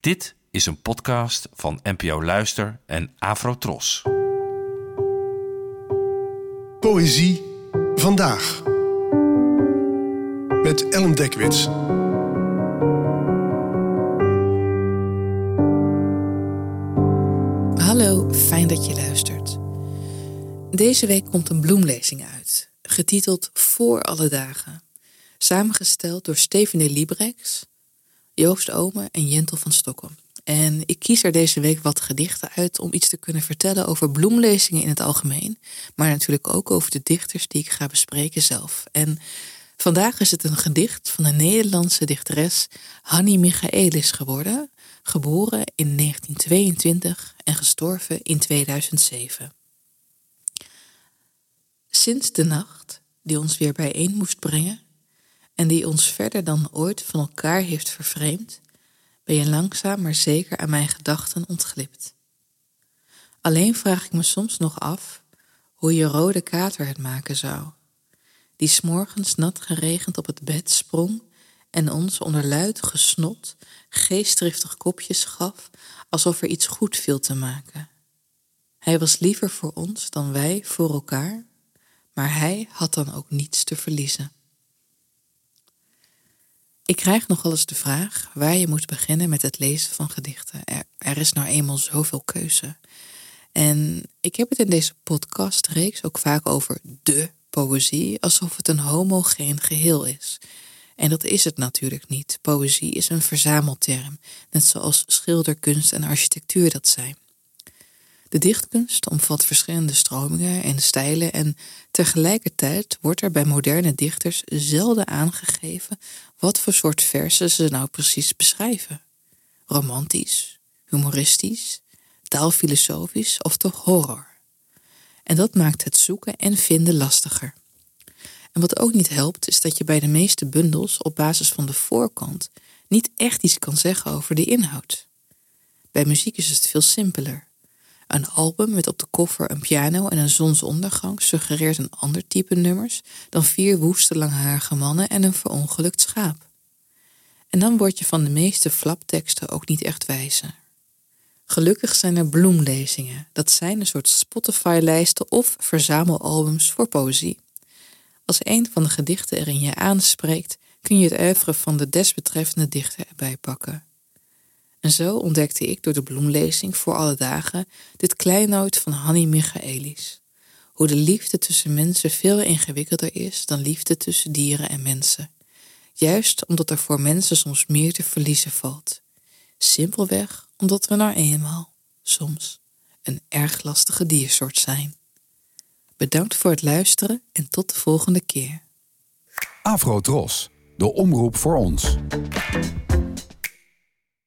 Dit is een podcast van NPO Luister en Afrotros. Poëzie vandaag. Met Ellen Dekwits. Hallo, fijn dat je luistert. Deze week komt een bloemlezing uit, getiteld Voor alle dagen. Samengesteld door Stefanie Librex, Joost Ome en Jentel van Stockholm. En ik kies er deze week wat gedichten uit om iets te kunnen vertellen over bloemlezingen in het algemeen, maar natuurlijk ook over de dichters die ik ga bespreken zelf. En vandaag is het een gedicht van de Nederlandse dichteres Hanni Michaelis geworden, geboren in 1922 en gestorven in 2007. Sinds de nacht die ons weer bijeen moest brengen en die ons verder dan ooit van elkaar heeft vervreemd, ben je langzaam maar zeker aan mijn gedachten ontglipt. Alleen vraag ik me soms nog af hoe je rode kater het maken zou, die s'morgens nat geregend op het bed sprong en ons onder luid gesnot geestdriftig kopjes gaf alsof er iets goed viel te maken. Hij was liever voor ons dan wij voor elkaar, maar hij had dan ook niets te verliezen. Ik krijg nogal eens de vraag waar je moet beginnen met het lezen van gedichten. Er, er, is nou eenmaal zoveel keuze. En ik heb het in deze podcastreeks ook vaak over de poëzie, alsof het een homogeen geheel is. En dat is het natuurlijk niet. Poëzie is een verzamelterm, net zoals schilderkunst en architectuur dat zijn. De dichtkunst omvat verschillende stromingen en stijlen en tegelijkertijd wordt er bij moderne dichters zelden aangegeven wat voor soort versen ze nou precies beschrijven. Romantisch, humoristisch, taalfilosofisch of toch horror. En dat maakt het zoeken en vinden lastiger. En wat ook niet helpt, is dat je bij de meeste bundels op basis van de voorkant niet echt iets kan zeggen over de inhoud. Bij muziek is het veel simpeler. Een album met op de koffer een piano en een zonsondergang suggereert een ander type nummers dan vier woeste langharige mannen en een verongelukt schaap. En dan word je van de meeste flapteksten ook niet echt wijzer. Gelukkig zijn er bloemlezingen. Dat zijn een soort Spotify-lijsten of verzamelalbums voor poëzie. Als een van de gedichten erin je aanspreekt, kun je het oeuvre van de desbetreffende dichter erbij pakken. En zo ontdekte ik door de bloemlezing voor alle dagen dit kleinoot van Hanni Michaelis. Hoe de liefde tussen mensen veel ingewikkelder is dan liefde tussen dieren en mensen. Juist omdat er voor mensen soms meer te verliezen valt. Simpelweg omdat we nou eenmaal, soms, een erg lastige diersoort zijn. Bedankt voor het luisteren en tot de volgende keer. Afro Tros, de omroep voor ons.